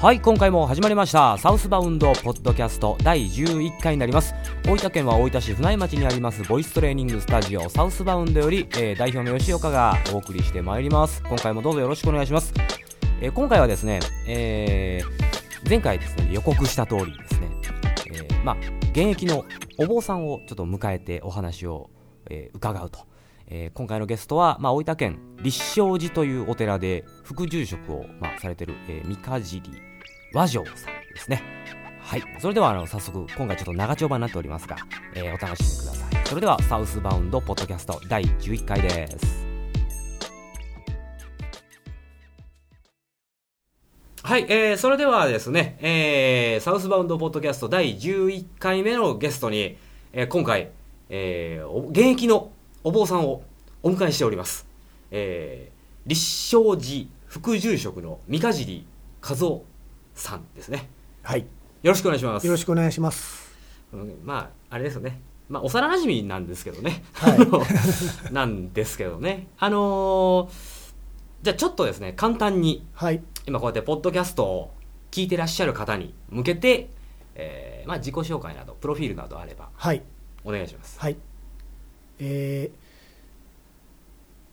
はい今回も始まりました。サウスバウンドポッドキャスト第11回になります。大分県は大分市船井町にありますボイストレーニングスタジオサウスバウンドより、えー代表の吉岡がお送りしてまいります。今回もどうぞよろしくお願いします、えー今回はですね、えー前回ですね予告した通りですね、えーまあ現役のお坊さんをちょっと迎えてお話を、えー伺うと。えー今回のゲストは、まあ、大分県立正寺というお寺で副住職を、まあ、されてる、えー、三日尻和尚さんですね。はい。それではあの早速今回ちょっと長丁場になっておりますが、えーお楽しみください。それではサウスバウンドポッドキャスト第11回ですはい、えー、それではですね、えー、サウスバウンドポッドキャスト第11回目のゲストに、えー今回、えー現役のお坊さんをお迎えしております。えー、立正寺副住職の三日尻和夫さんですね。はい、よろしくお願いします。よろしくお願いします。うんまあ、あれですよね。まあ、幼馴染なんですけどね。はい なんですけどね。あのーじゃあちょっとですね、簡単に、はい、今こうやってポッドキャストを聞いてらっしゃる方に向けて、えーまあ、自己紹介など、プロフィールなどあれば、はい、お願いします。はい。えー、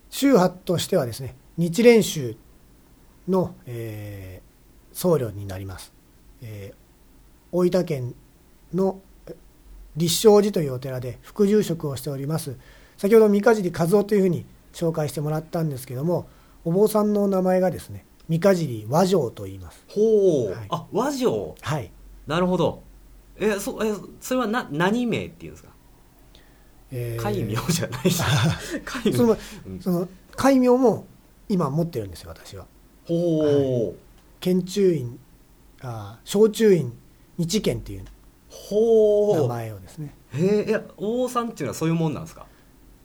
宗派としてはですね、日蓮宗の、えー僧侶になります。えー大分県のえ立正寺というお寺で副住職をしております。先ほど三日尻和夫というふうに紹介してもらったんですけども、お坊さんの名前がですね、三日尻和尚と言います。ほう、はいあ、和尚。はい。なるほど。え、そ、え、それはな、何名っていうんですか？えー戒名じゃないし。戒名。そのうんその戒名も今持ってるんですよ私はほう。県中院あ小中院日県っていう名ほう。前をですねへえ、いや、王さんっていうのはそういうもんなんですか？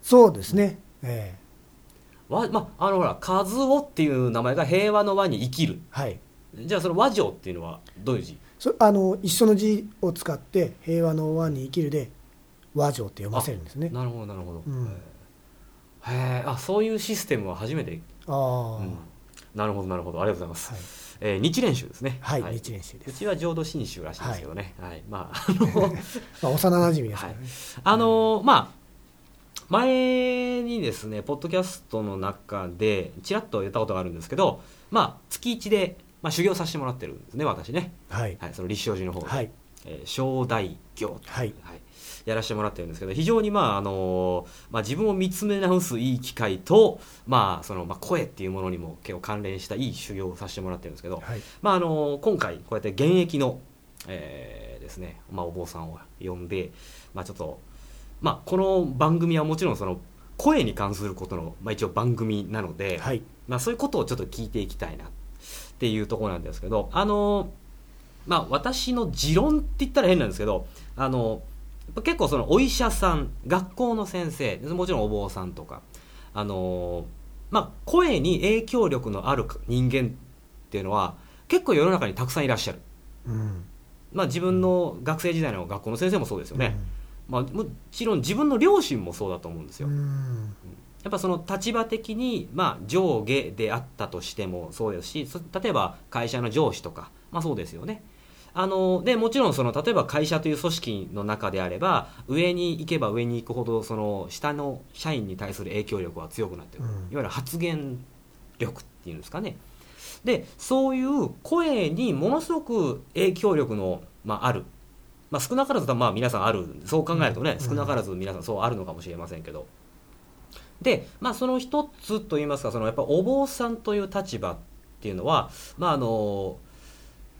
そうですねええわ、ま、あのほら、和夫っていう名前が平和の和に生きる。はいじゃあその和尚っていうのはどういう字？そあの一緒の字を使って平和の和に生きるで和尚って読ませるんですね。なるほどなるほど、うん。へえあそういうシステムは初めて、ああ、うん。なるほどなるほど。ありがとうございます、はい、えー日蓮宗ですね。はい日蓮宗です。うちは浄土真宗らしいんですけどね。はい、まああの まあ、幼馴染ですからね、あのまあ前にですねポッドキャストの中でちらっと言ったことがあるんですけどまあ月一で、まあ、修行させてもらってるんですね私ね、はい。はい、その立正寺の方で、はい。えー正大行と。はいやらせてもらってるんですけど非常にまああのまあ、自分を見つめ直すいい機会と、まあそのまあ、声っていうものにも結構関連したいい修行をさせてもらってるんですけど、はい。まあ、あの今回こうやって現役の、えーですねまあ、お坊さんを呼んで、まあ、ちょっと、まあ、この番組はもちろんその声に関することの、まあ、一応番組なので、はい。まあ、そういうことをちょっと聞いていきたいなっていうところなんですけどあの、まあ、私の持論って言ったら変なんですけどあの結構そのお医者さん学校の先生もちろんお坊さんとかあの、まあ、声に影響力のある人間っていうのは結構世の中にたくさんいらっしゃる、うん。まあ、自分の学生時代の学校の先生もそうですよね、まあ、もちろん自分の両親もそうだと思うんですよ、うん。やっぱその立場的に、まあ、上下であったとしてもそうですしそ例えば会社の上司とか、まあ、そうですよねあのでもちろんその例えば会社という組織の中であれば上に行けば上に行くほどその下の社員に対する影響力は強くなってくる、うん。いわゆる発言力っていうんですかね。でそういう声にものすごく影響力の、まあ、ある、まあ、少なからずまあ皆さんある。そう考えるとね、うん。少なからず皆さんそうあるのかもしれませんけど。で、まあ、その一つといいますかそのやっぱお坊さんという立場っていうのは、まああの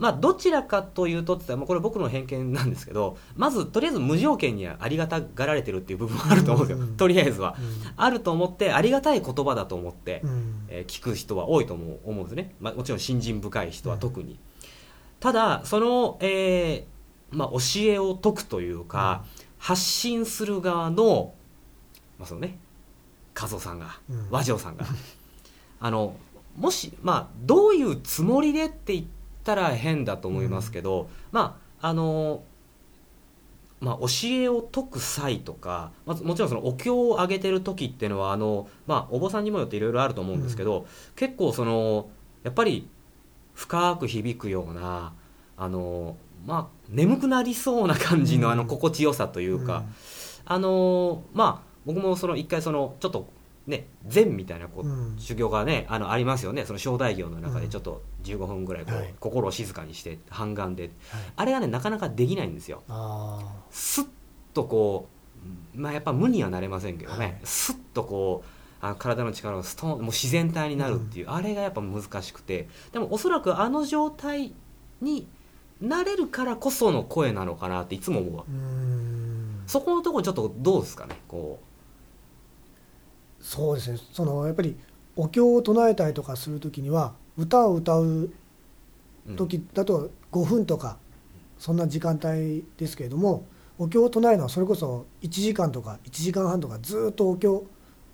まあ、どちらかというとって言ったらまあこれ僕の偏見なんですけどまずとりあえず無条件にはありがたがられてるっていう部分はあると思うんですよ、うん。とりあえずは。うん。あると思ってありがたい言葉だと思って、うん。えー聞く人は多いと思うんですね、まあ、もちろん信心深い人は特に、ただその、えーまあ、教えを説くというか、発信する側の,、まあそのね、和夫さんが、うん。和尚さんが。あのもし、まあ、どういうつもりでって言ったら変だと思いますけど、まああのまあ、教えを説く際とか、まずもちろんそのお経をあげてる時っていうのはあの、まあ、お坊さんにもよっていろいろあると思うんですけど、結構そのやっぱり深く響くようなあのまあ眠くなりそうな感じのあの心地よさというか、あのまあ僕もその一回そのちょっとね禅みたいなこう、うん。修行がねあのありますよね。その正代行の中でちょっと15分ぐらいこう、はい。心を静かにして半眼で。はい。あれがねなかなかできないんですよ。あスッとこうまあやっぱ無にはなれませんけどね、はい。スッとこうあの体の力をストーンもう自然体になるっていう、あれがやっぱ難しくて。でもおそらくあの状態になれるからこその声なのかなっていつも思うそこのところちょっとどうですかねこそうですね。そのやっぱりお経を唱えたりとかする時には歌を歌う時だと5分とかそんな時間帯ですけれどもお経を唱えるのはそれこそ1時間とか1時間半とかずっとお経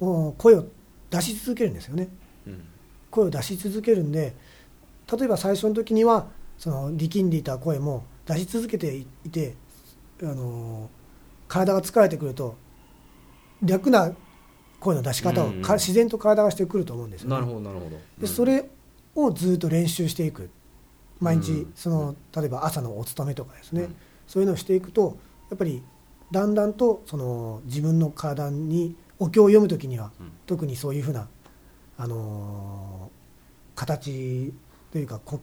を声を出し続けるんですよね。うん。声を出し続けるんで例えば最初の時にはその力んでいた声も出し続けていてあの体が疲れてくると楽な声の出し方をか自然と体がしてくると思うんですよ、ね、なるほどなるほど。でそれをずっと練習していく。毎日うん。その例えば朝のお勤めとかですね、うん。そういうのをしていくとやっぱりだんだんとその自分の体にお経を読む時にはうん。特にそういうふうな、あのー形というかこ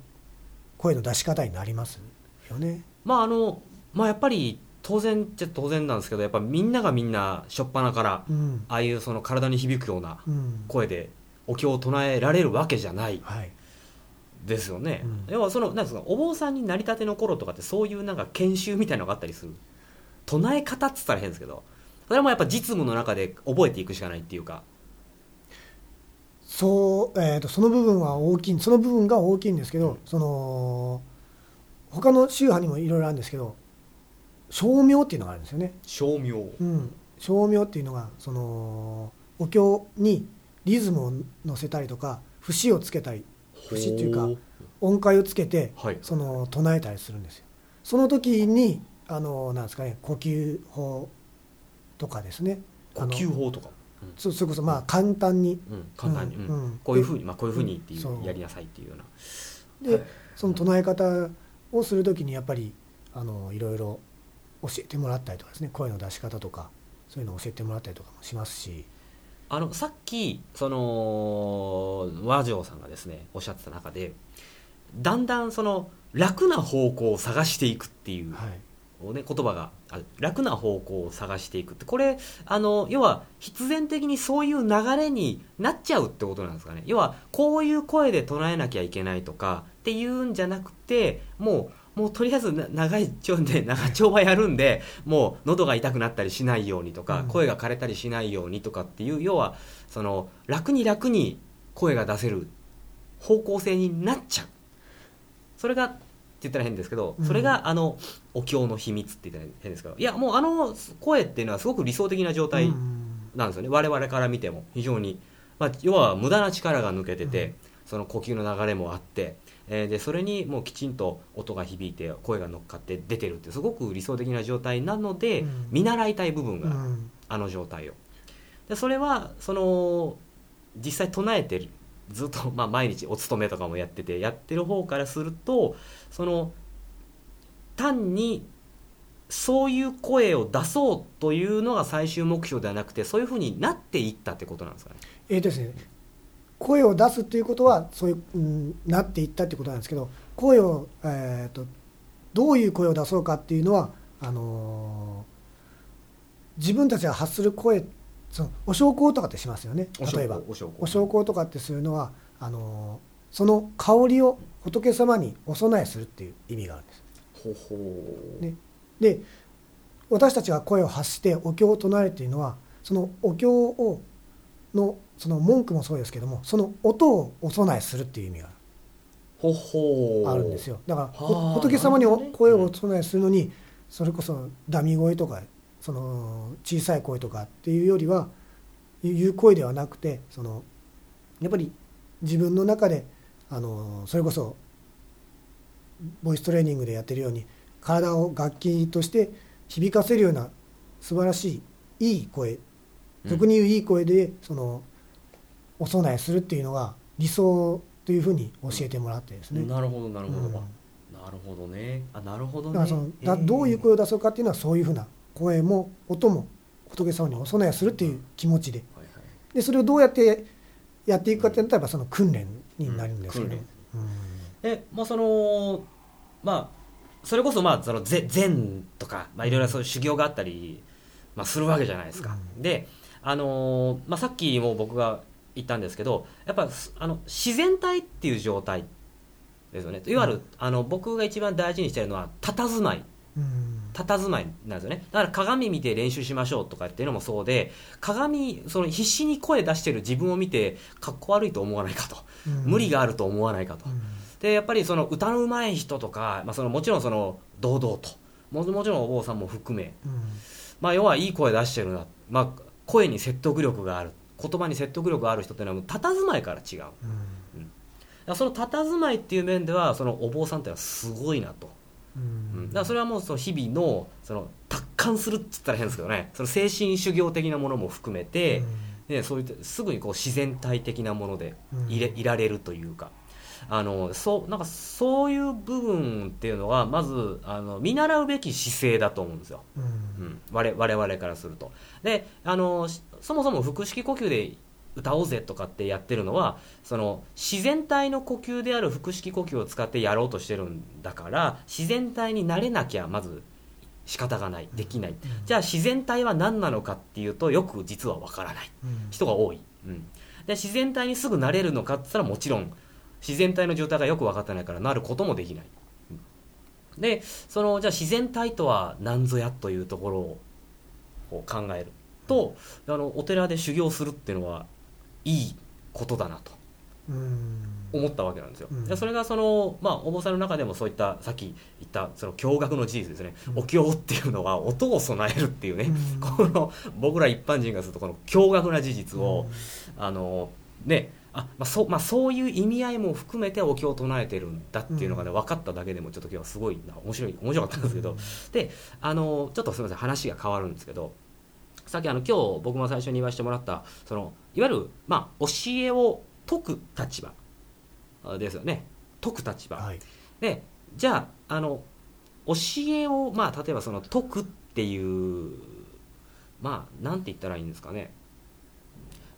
声の出し方になりますよね。まああのまあやっぱり当然っちゃ当然なんですけどやっぱみんながみんな初っ端からうん。ああいうその体に響くようなうん。声でお経を唱えられるわけじゃない。はい、ですよね、うん。要はそのなんですかお坊さんになりたての頃とかってそういうなんか研修みたいなのがあったりする。唱え方っつったら変ですけどそれもやっぱ実務の中で覚えていくしかないっていうか。そう、えー、とその部分は大きいその部分が大きいんですけど、うん。その他の宗派にもいろいろあるんですけど称名っていうのがあるんですよね。称名。うん、称名っていうのがそのお経にリズムを乗せたりとか節をつけたり節っていうか音階をつけてはい。その唱えたりするんですよ。その時にあのなんですかね呼吸法とかですね。呼吸法とか、そそれこそまあ簡単に。うん、簡単に、うん。うん。うんこういうふうに、まあ、こういうふうにっていそうう。やりなさいっていうような。ではい。その唱え方をする時にやっぱりあのいろいろ教えてもらったりとかですね声の出し方とかそういうのを教えてもらったりとかもしますし。あのさっきその和尚さんがですねおっしゃってた中でだんだんその楽な方向を探していくっていう、はい。ね、言葉がある。楽な方向を探していくってこれあの要は必然的にそういう流れになっちゃうってことなんですかね。要はこういう声で唱えなきゃいけないとかっていうんじゃなくてもうもうとりあえずな長い丁で長丁場やるんでもう喉が痛くなったりしないようにとか、うん。声が枯れたりしないようにとかっていう要はその楽に楽に声が出せる方向性になっちゃう。それがって言ったら変ですけど、うん。それがあのお経の秘密って言ったら変ですけどいやもうあの声っていうのはすごく理想的な状態うん。なんですよね、我々から見ても非常に、まあ、要は無駄な力が抜けてて、うん。その呼吸の流れもあって、えーでそれにもうきちんと音が響いて声が乗っかって出てるってすごく理想的な状態なので、うん。見習いたい部分がある、うん。あの状態を。でそれはその実際唱えてるずっと、まあ、毎日お勤めとかもやっててやってる方からするとその単にそういう声を出そうというのが最終目標ではなくてそういうふうになっていったってことなんですかね？えーとですね、声を出すっていうことはそういう、うん、なっていったってことなんですけど声を、えー、とどういう声を出そうかっていうのはあのー自分たちが発する声そのお焼香とかってしますよね例えば。お焼香とかってするのはあのーその香りを仏様にお供えするっていう意味があるんです。ほほう。ね。で私たちが声を発してお経を唱えるっていうのはそのお経をのその文句もそうですけどもその音をお供えするっていう意味があるんですよ。だから仏様に声をお供えするのにそれこそダミ声とかその小さい声とかっていうよりはいう声ではなくてそのやっぱり自分の中であのそれこそボイストレーニングでやってるように体を楽器として響かせるような素晴らしいいい声俗に言ういい声でそのお供えするっていうのが理想というふうに教えてもらってですね。なるほどなるほど、うん。なるほどね。あなるほどね。だからそのだどういう声を出そうかっていうのはそういうふうな声も音も仏様にお供えするっていう気持ちで。でそれをどうやってやっていくかっていったらその訓練になるんですよね。でまあそのまあそれこそまあその禅禅とかまあいろいろそういう修行があったり、まあ、するわけじゃないですか、うであのーまあ、さっきも僕が言ったんですけどやっぱすあの自然体っていう状態ですよね。いわゆる、うん。あの僕が一番大事にしてるのは佇まい。うん。佇まいなんですよねだから鏡見て練習しましょうとかっていうのもそうで鏡その必死に声出してる自分を見てかっこ悪いと思わないかと、うん。無理があると思わないかと、うん。でやっぱりその歌の上手い人とか、まあ、そのもちろんその堂々と。ももちろんお坊さんも含め、うん。まあ、要はいい声出してるな、まあ、声に説得力がある。言葉に説得力がある人っていうのはもう佇まいから違う。だかうん。らその佇まいっていう面ではそのお坊さんっていうのはすごいなと、ううん。んだからそれはもうその日々のその達観するって言ったら変ですけどね。その精神修行的なものも含めて、ね、そういったすぐにこう自然体的なものでうん。いれいられるというかあのそうなんかそういう部分っていうのはまずあの見習うべき姿勢だと思うんですよ、うん。うん、我我々からすると。であのしそもそも腹式呼吸で歌おうぜとかってやってるのはその自然体の呼吸である腹式呼吸を使ってやろうとしてるんだから自然体になれなきゃまず仕方がない。できない、じゃあ自然体は何なのかっていうとよく実はわからない。うん。人が多い、うん、で自然体にすぐなれるのかって言ったらもちろん自然体の状態がよく分かってないからなることもできない、うんでそのじゃあ自然体とは何ぞやというところを考えるとあのお寺で修行するっていうのはいいことだなと。うん。思ったわけなんですよ、うん。でそれがその、まあ、お坊さんの中でもそういったさっき言ったその驚愕の事実ですね、うん。お経っていうのは音を備えるっていうね、うん。この僕ら一般人がするとこの驚愕な事実を、あのねあまあそうまあ、そういう意味合いも含めてお経を唱えてるんだっていうのがね、分かっただけでもちょっと今日はすごいな面白い面白かったんですけど、であのちょっとすみません話が変わるんですけどさっきあの今日僕も最初に言わせてもらったそのいわゆる、まあ、教えを解く立場あですよね。解く立場、はい。でじゃああの教えを、まあ、例えばその解くっていうまあなんて言ったらいいんですかね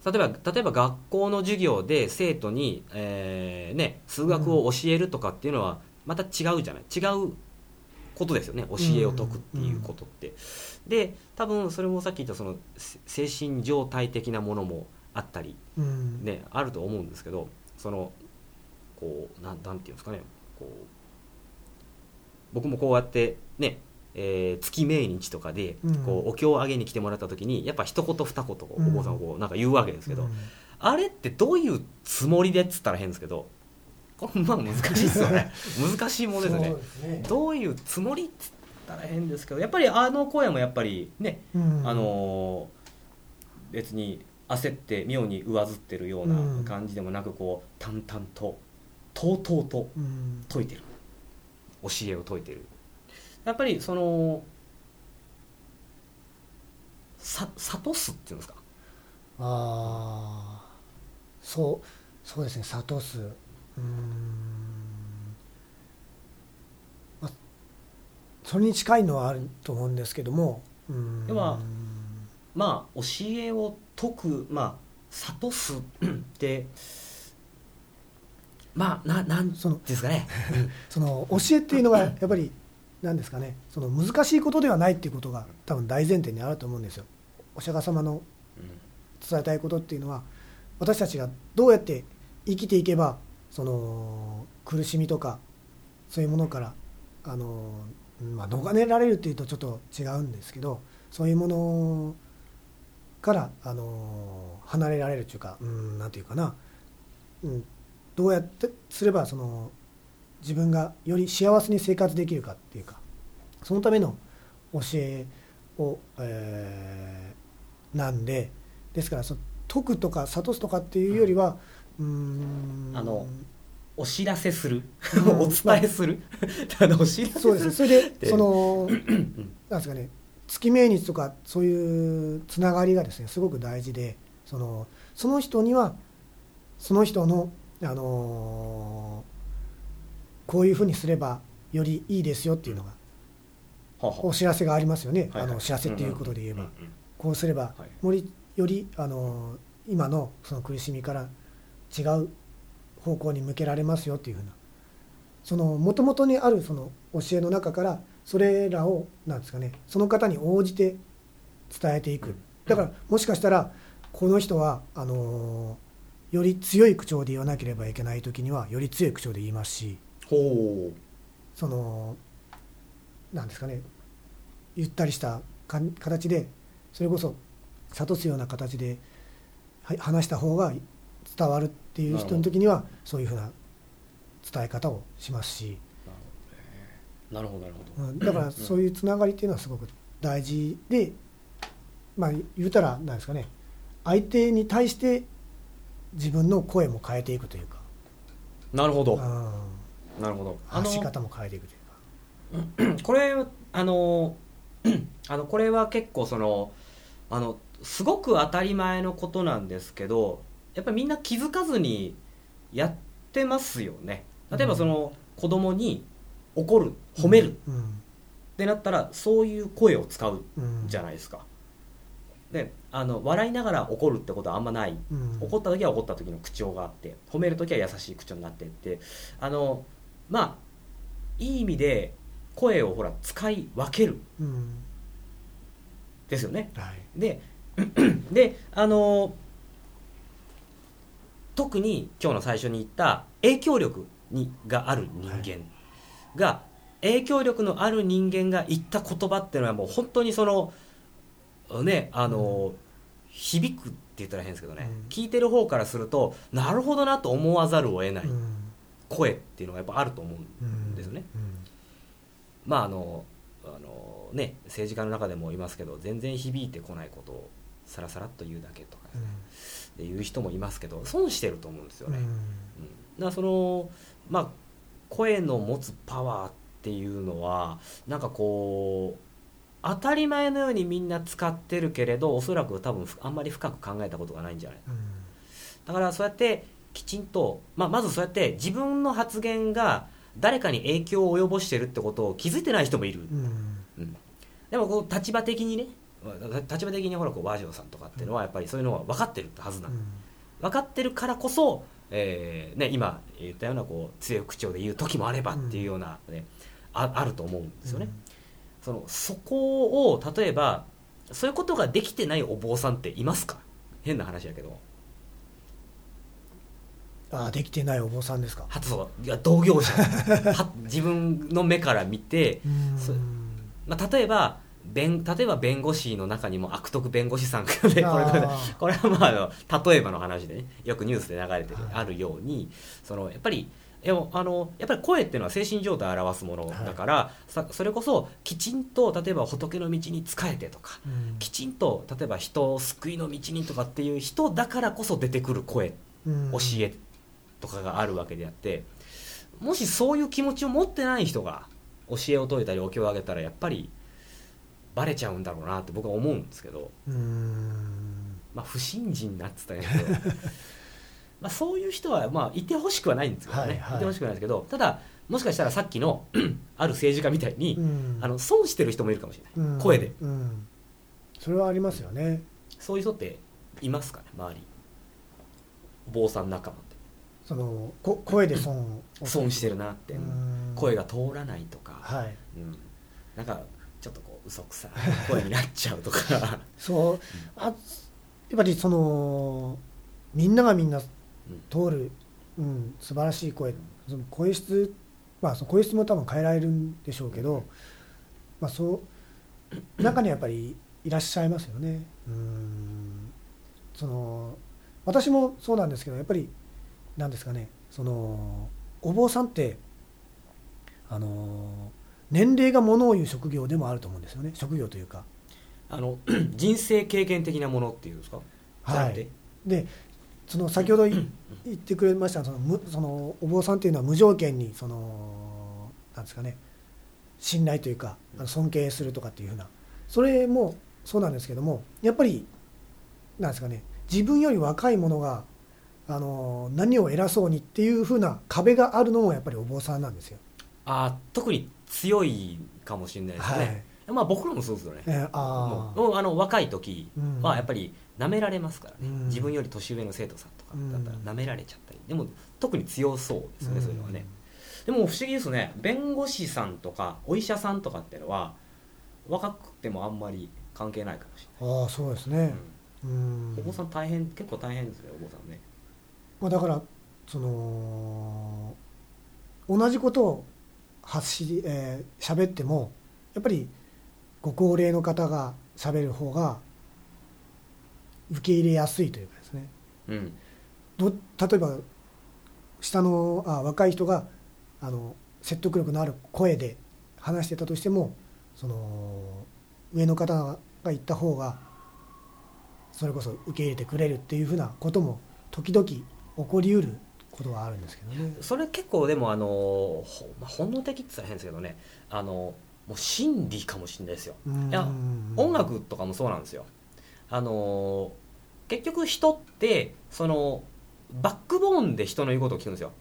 例えば例えば学校の授業で生徒に、えーね、数学を教えるとかっていうのはまた違うじゃない？違うことですよね。教えを解くっていうことって、で多分それもさっき言ったそのせ精神状態的なものもあったりうん。ね、あると思うんですけどそのこうなんなんていうんですかね。こう僕もこうやってね、えー月命日とかでうん。こうお経をあげに来てもらった時にやっぱ一言二言おうん。坊さんがこうなんか言うわけですけど、うん。あれってどういうつもりでっつったら変ですけどこれまあ難しいですよね。難しいものですよね。ね。どういうつもりっつったら変ですけどやっぱりあの声もやっぱりねうん。あのー別に焦って妙に上ずってるようなうん。感じでもなくこう淡々ととうとうとうん。説いてる。教えを説いてるやっぱりそのさ諭すっていうんですか？ああそうそうですね諭すうーん、まあ、それに近いのはあると思うんですけどもではまあ教えを説くまあ諭す ってまあななんそのですかね、その教えっていうのがやっぱり何ですかね。その難しいことではないっていうことが多分大前提にあると思うんですよ。お釈迦様の伝えたいことっていうのは私たちがどうやって生きていけばその苦しみとかそういうものからあの、まあ、逃れられるっていうとちょっと違うんですけどそういうものからあの離れられるというかうんなんていうかな、うん、どうやってすればその自分がより幸せに生活できるかっていうかそのための教えを、えーなんでですからその解くとか諭すとかっていうよりはうーん。あのお知らせする。うん。お伝えする。ただ お知らせする。そうですね。それででその なんですかね月命日とかそういうつながりがですねすごく大事でそのその人にはその人の、あのーこういうふうにすればよりいいですよっていうのがお知らせがありますよね、あのお知らせっていうことで言えば、こうすればはいよりよりあの今のその苦しみから違う方向に向けられますよっていうふうな。その元々にあるその教えの中からそれらをなんですかねその方に応じて伝えていく。だからもしかしたらこの人はあのより強い口調で言わなければいけない時にはより強い口調で言いますしほそのなんですかね。ゆったりしたか形でそれこそ諭すような形ではい話した方が伝わるっていう人の時にはそういうふうな伝え方をしますし、うなるほどなるほど。うんだからそういうつながりっていうのはすごく大事でまあ言うたらなんですかね。相手に対して自分の声も変えていくというか、なるほど。うんなるほど。あの方も変えていくというか。これあの あのこれは結構そのあのすごく当たり前のことなんですけどやっぱりみんな気づかずにやってますよね。例えばその、子供に怒る褒める。っうん。てなったらそういう声を使ううんじゃないですか。であの笑いながら怒るってことはあんまない。うん。怒った時は怒った時の口調があって褒める時は優しい口調になってってあのまあいい意味で声をほら使い分ける。うんですよね。はい。で であの特に今日の最初に言った影響力にがある人間。が、影響力のある人間が言った言葉っていうのはもう本当にそのねあの、響くって言ったら変ですけどね、うん。聞いてる方からするとなるほどなと思わざるを得ない。うん声っていうのがやっぱあると思うんですよね。まああのあのね政治家の中でもいますけど全然響いてこないことをさらさらっと言うだけとかで言う人もいますけど損してると思うんですよね。うん。だからそのまあ声の持つパワーっていうのはなんかこう当たり前のようにみんな使ってるけれどおそらく多分ふあんまり深く考えたことがないんじゃない。だからそうやってきちんと、まあ、まずそうやって自分の発言が誰かに影響を及ぼしてるってことを気づいてない人もいる、うん。でもこう立場的にね立場的にほらこう和尚さんとかっていうのはやっぱりそういうのは分かってるはずなの、分かってるからこそ、えーね、今言ったようなこう強い口調で言う時もあればっていうような、ねああると思うんですよね、そのそこを例えばそういうことができてないお坊さんっていますか？変な話やけどああできてないお坊さんですか？はそういや同業者。は自分の目から見て、そまあ、例えば弁例えば弁護士の中にも悪徳弁護士さんがねこれこれはまああの例えばの話でねよくニュースで流れてるはい。あるようにそのやっぱりでもあのやっぱり声っていうのは精神状態を表すものだから、さそれこそきちんと例えば仏の道に仕えてとかうん。きちんと例えば人を救いの道にとかっていう人だからこそ出てくる声うん教えとかがあるわけであってもしそういう気持ちを持ってない人が教えを説いたりお経をあげたらやっぱりバレちゃうんだろうなって僕は思うんですけど、うん。まあ、不信心なっつったんやけど まあそういう人はまあいてほしくはないんですけどね、はいはい。いてほしくはないですけどただもしかしたらさっきの ある政治家みたいに、うん。あの損してる人もいるかもしれない、うん。声で。うん。それはありますよね。そういう人っていますかね周り。お坊さん仲間そのこ声で損を損してるなって、うん。声が通らないとか、はい。うん、なんかちょっとこう嘘くさい。声になっちゃうとか。そう。あやっぱりそのみんながみんな通る、うん、素晴らしい声。その声質まあその声質も多分変えられるんでしょうけど、まあ、そう中にはやっぱりいらっしゃいますよね。うん。その私もそうなんですけどやっぱりなんですかねそのお坊さんってあの年齢がものを言う職業でもあると思うんですよね。職業というか。あの 人生経験的なものっていうんですか？じゃなくてでその先ほどい言ってくれましたそのむそのお坊さんっていうのは無条件にそのなんですかね信頼というか尊敬するとかっていうふうな。それもそうなんですけどもやっぱりなんですかね自分より若い者があの何を偉そうにっていうふうな壁があるのもやっぱりお坊さんなんですよ。あ特に強いかもしれないですね、はい、まあ僕らもそうですよね、えー、あもうあの若い時はやっぱり舐められますからね、うん、自分より年上の生徒さんとかだったら舐められちゃったり。でも特に強そうですね、そういうのはね。でも不思議ですね。弁護士さんとかお医者さんとかっていうのは若くてもあんまり関係ないかもしれない。ああそうですね、うん、お坊さん大変結構大変ですねお坊さんね、まあ、だからその同じことを発し、えー、喋ってもやっぱりご高齢の方が喋る方が受け入れやすいというかですね、うん、ど例えば下のあ若い人があの説得力のある声で話してたとしてもその上の方が言った方がそれこそ受け入れてくれるっていうふうなことも時々起こりうることはあるんですけどね。それ結構でもあの本能的って言ったら変ですけどね。あのもう真理かもしれないですよ。いや音楽とかもそうなんですよ。あの結局人ってそのバックボーンで人の言うことを聞くんですよ。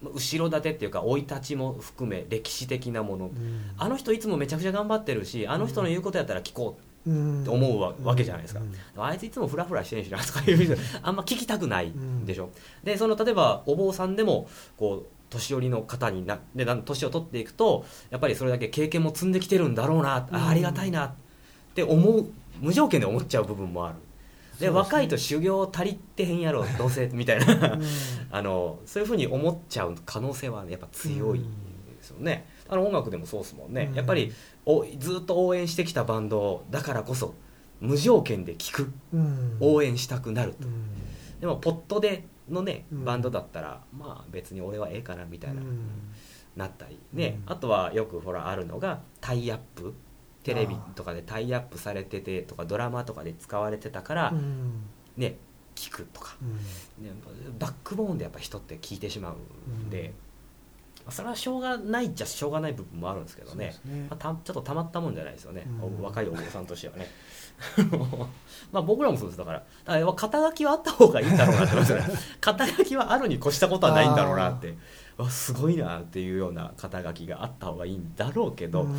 後ろ盾っていうか生い立ちも含め歴史的なもの、あの人いつもめちゃくちゃ頑張ってるしあの人の言うことやったら聞こうって思うわけじゃないですか、あいついつもフラフラしてんしなとかいうあんま聞きたくないでしょ、でその例えばお坊さんでもこう年寄りの方になで年を取っていくとやっぱりそれだけ経験も積んできてるんだろうな、あありがたいなって思う無条件で思っちゃう部分もある。で、若いと修行足りてへんやろどうせみたいな、うん、あのそういうふうに思っちゃう可能性は、ね、やっぱ強いですよね、あの音楽でもそうですもんね、うん、やっぱりおずっと応援してきたバンドだからこそ無条件で聴く、うん、応援したくなると、でもポットでのねバンドだったら、まあ別に俺はええかなみたいな、なったりね、あとはよくほらあるのがタイアップ。テレビとかでタイアップされててとかドラマとかで使われてたから、ね聞くとか、ね、バックボーンでやっぱ人って聞いてしまうんで、それはしょうがないっちゃしょうがない部分もあるんですけどね、ね、まあ、たちょっとたまったもんじゃないですよね、若いお坊さんとしてはね。まあ僕らもそうです。だからだから肩書きはあった方がいいんだろうなって 肩書きはあるに越したことはないんだろうなって。わすごいなっていうような肩書きがあった方がいいんだろうけど、うん、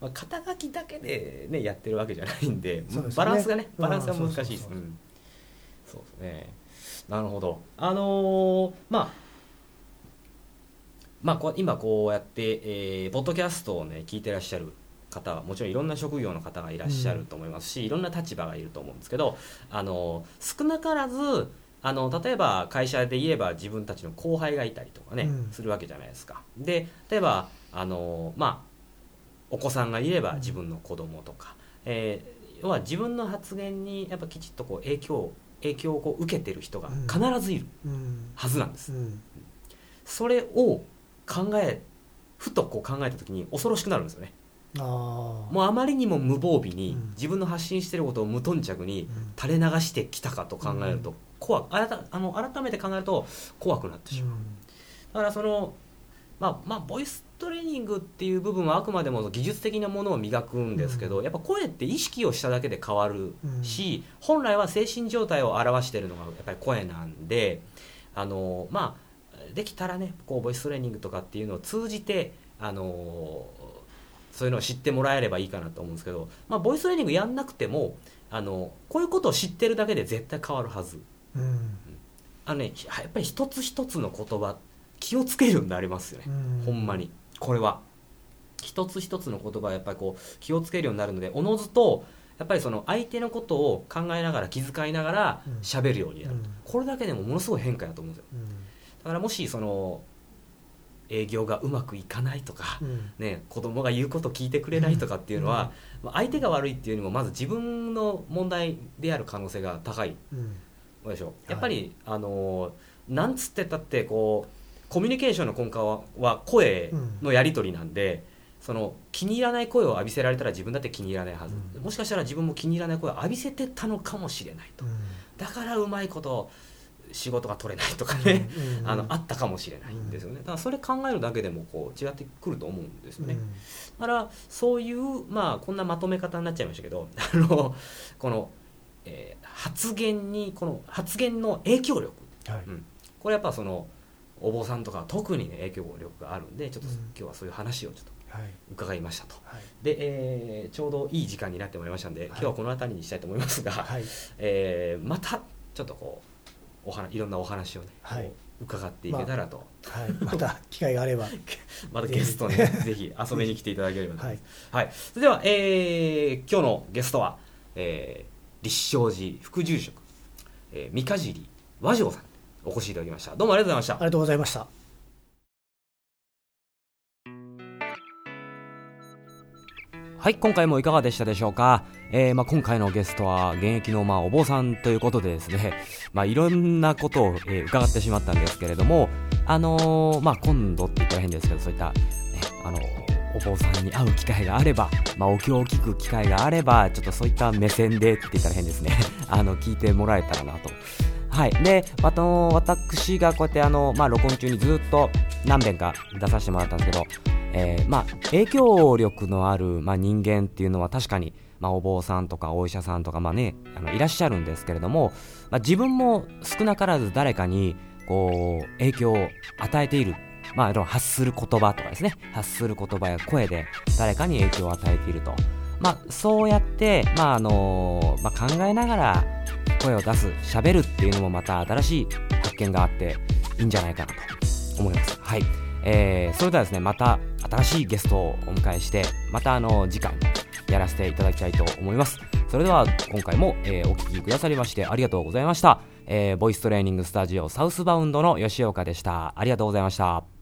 まあ、肩書きだけで、ね、やってるわけじゃないんで、ね、バランスがねバランスが難しいです。そうですね。なるほど。あのー、まあまあ、こ今こうやって、えー、ポッドキャストをね聞いてらっしゃる方はもちろんいろんな職業の方がいらっしゃると思いますし、うん、いろんな立場がいると思うんですけどあの少なからずあの例えば会社で言えば自分たちの後輩がいたりとかね、うん、するわけじゃないですか。で例えばあの、まあ、お子さんがいれば自分の子供とか、えー、要は自分の発言にやっぱきちっとこう影響影響をこう受けてる人が必ずいるはずなんです。うん。うん、それを考えふとこう考えた時に恐ろしくなるんですよね。もうあまりにも無防備に自分の発信してることを無頓着に垂れ流してきたかと考えると怖あたあの改めて考えると怖くなってしまう、だからそのまあまあボイストレーニングっていう部分はあくまでも技術的なものを磨くんですけど、やっぱ声って意識をしただけで変わるし、本来は精神状態を表しているのがやっぱり声なんであのまあできたらねこうボイストレーニングとかっていうのを通じてあのそういうのを知ってもらえればいいかなと思うんですけど、まあ、ボイストレーニングやんなくてもあのこういうことを知ってるだけで絶対変わるはず、うん、あのねやっぱり一つ一つの言葉気をつけるようになりますよね、うん、ほんまに。これは。一つ一つの言葉はやっぱりこう気をつけるようになるのでおのずとやっぱりその相手のことを考えながら気遣いながら喋るようになる、うん、これだけでもものすごい変化だと思うんですよ、だからもしその営業がうまくいかないとか、うん、ね、子供が言うこと聞いてくれないとかっていうのは、うん、相手が悪いっていうよりもまず自分の問題である可能性が高い、うん、でしょ？やっぱり、はい、あのなんつってたってこうコミュニケーションの根幹はは声のやり取りなんで、その気に入らない声を浴びせられたら自分だって気に入らないはず、もしかしたら自分も気に入らない声を浴びせてたのかもしれないと、だからうまいこと仕事が取れないとかね、あのあったかもしれないんですよね。だからそれ考えるだけでもこう違ってくると思うんですよね、うん、だからそういうまあこんなまとめ方になっちゃいましたけど あのこの、えー、発言にこの発言の影響力。はい。うん、これやっぱそのお坊さんとかは特にね影響力があるんでちょっとうん。今日はそういう話をちょっとはい。伺いましたと。はい。で、えーちょうどいい時間になってまいりましたんで、今日はこの辺りにしたいと思いますが、はい。えーまたちょっとこうお話いろんなお話をね、はい。伺っていけたらと、はい、また 機会があれば。またゲストにぜひ。遊びに来ていただければと。思います。はい。はい、それでは、えー今日のゲストは、えー立正寺副住職、えー、三か尻和尚さんにお越しいただきました。どうもありがとうございました。あり。がとうございましたはい、今回もいかがでしたでしょうか？えーまあ、今回のゲストは現役のまあお坊さんということでですね、まあ、いろんなことを、えー伺ってしまったんですけれども、あのーまあ、今度って言ったら変ですけど、そういった、ね、あのお坊さんに会う機会があれば、まあ、お経を聞く機会があれば、ちょっとそういった目線でって言ったら変ですね、あの聞いてもらえたらなと。はい、で、あと私がこうやってあの、まあ、録音中にずっと何遍か出させてもらったんですけど、えーまあ、影響力のある、まあ、人間っていうのは確かに、まあ、お坊さんとかお医者さんとか、まあね、あのいらっしゃるんですけれども、まあ、自分も少なからず誰かにこう影響を与えている、まあ、発する言葉とかですね。発する言葉や声で誰かに影響を与えていると、まあ、そうやって、まああのまあ、考えながら声を出す喋るっていうのもまた新しい発見があっていいんじゃないかなと思います。はい。えーそれではですねまた新しいゲストをお迎えしてまたあの次回やらせていただきたいと思います。それでは今回も、えーお聴きくださりましてありがとうございました、えーボイストレーニングスタジオサウスバウンドの吉岡でした。ありがとうございました。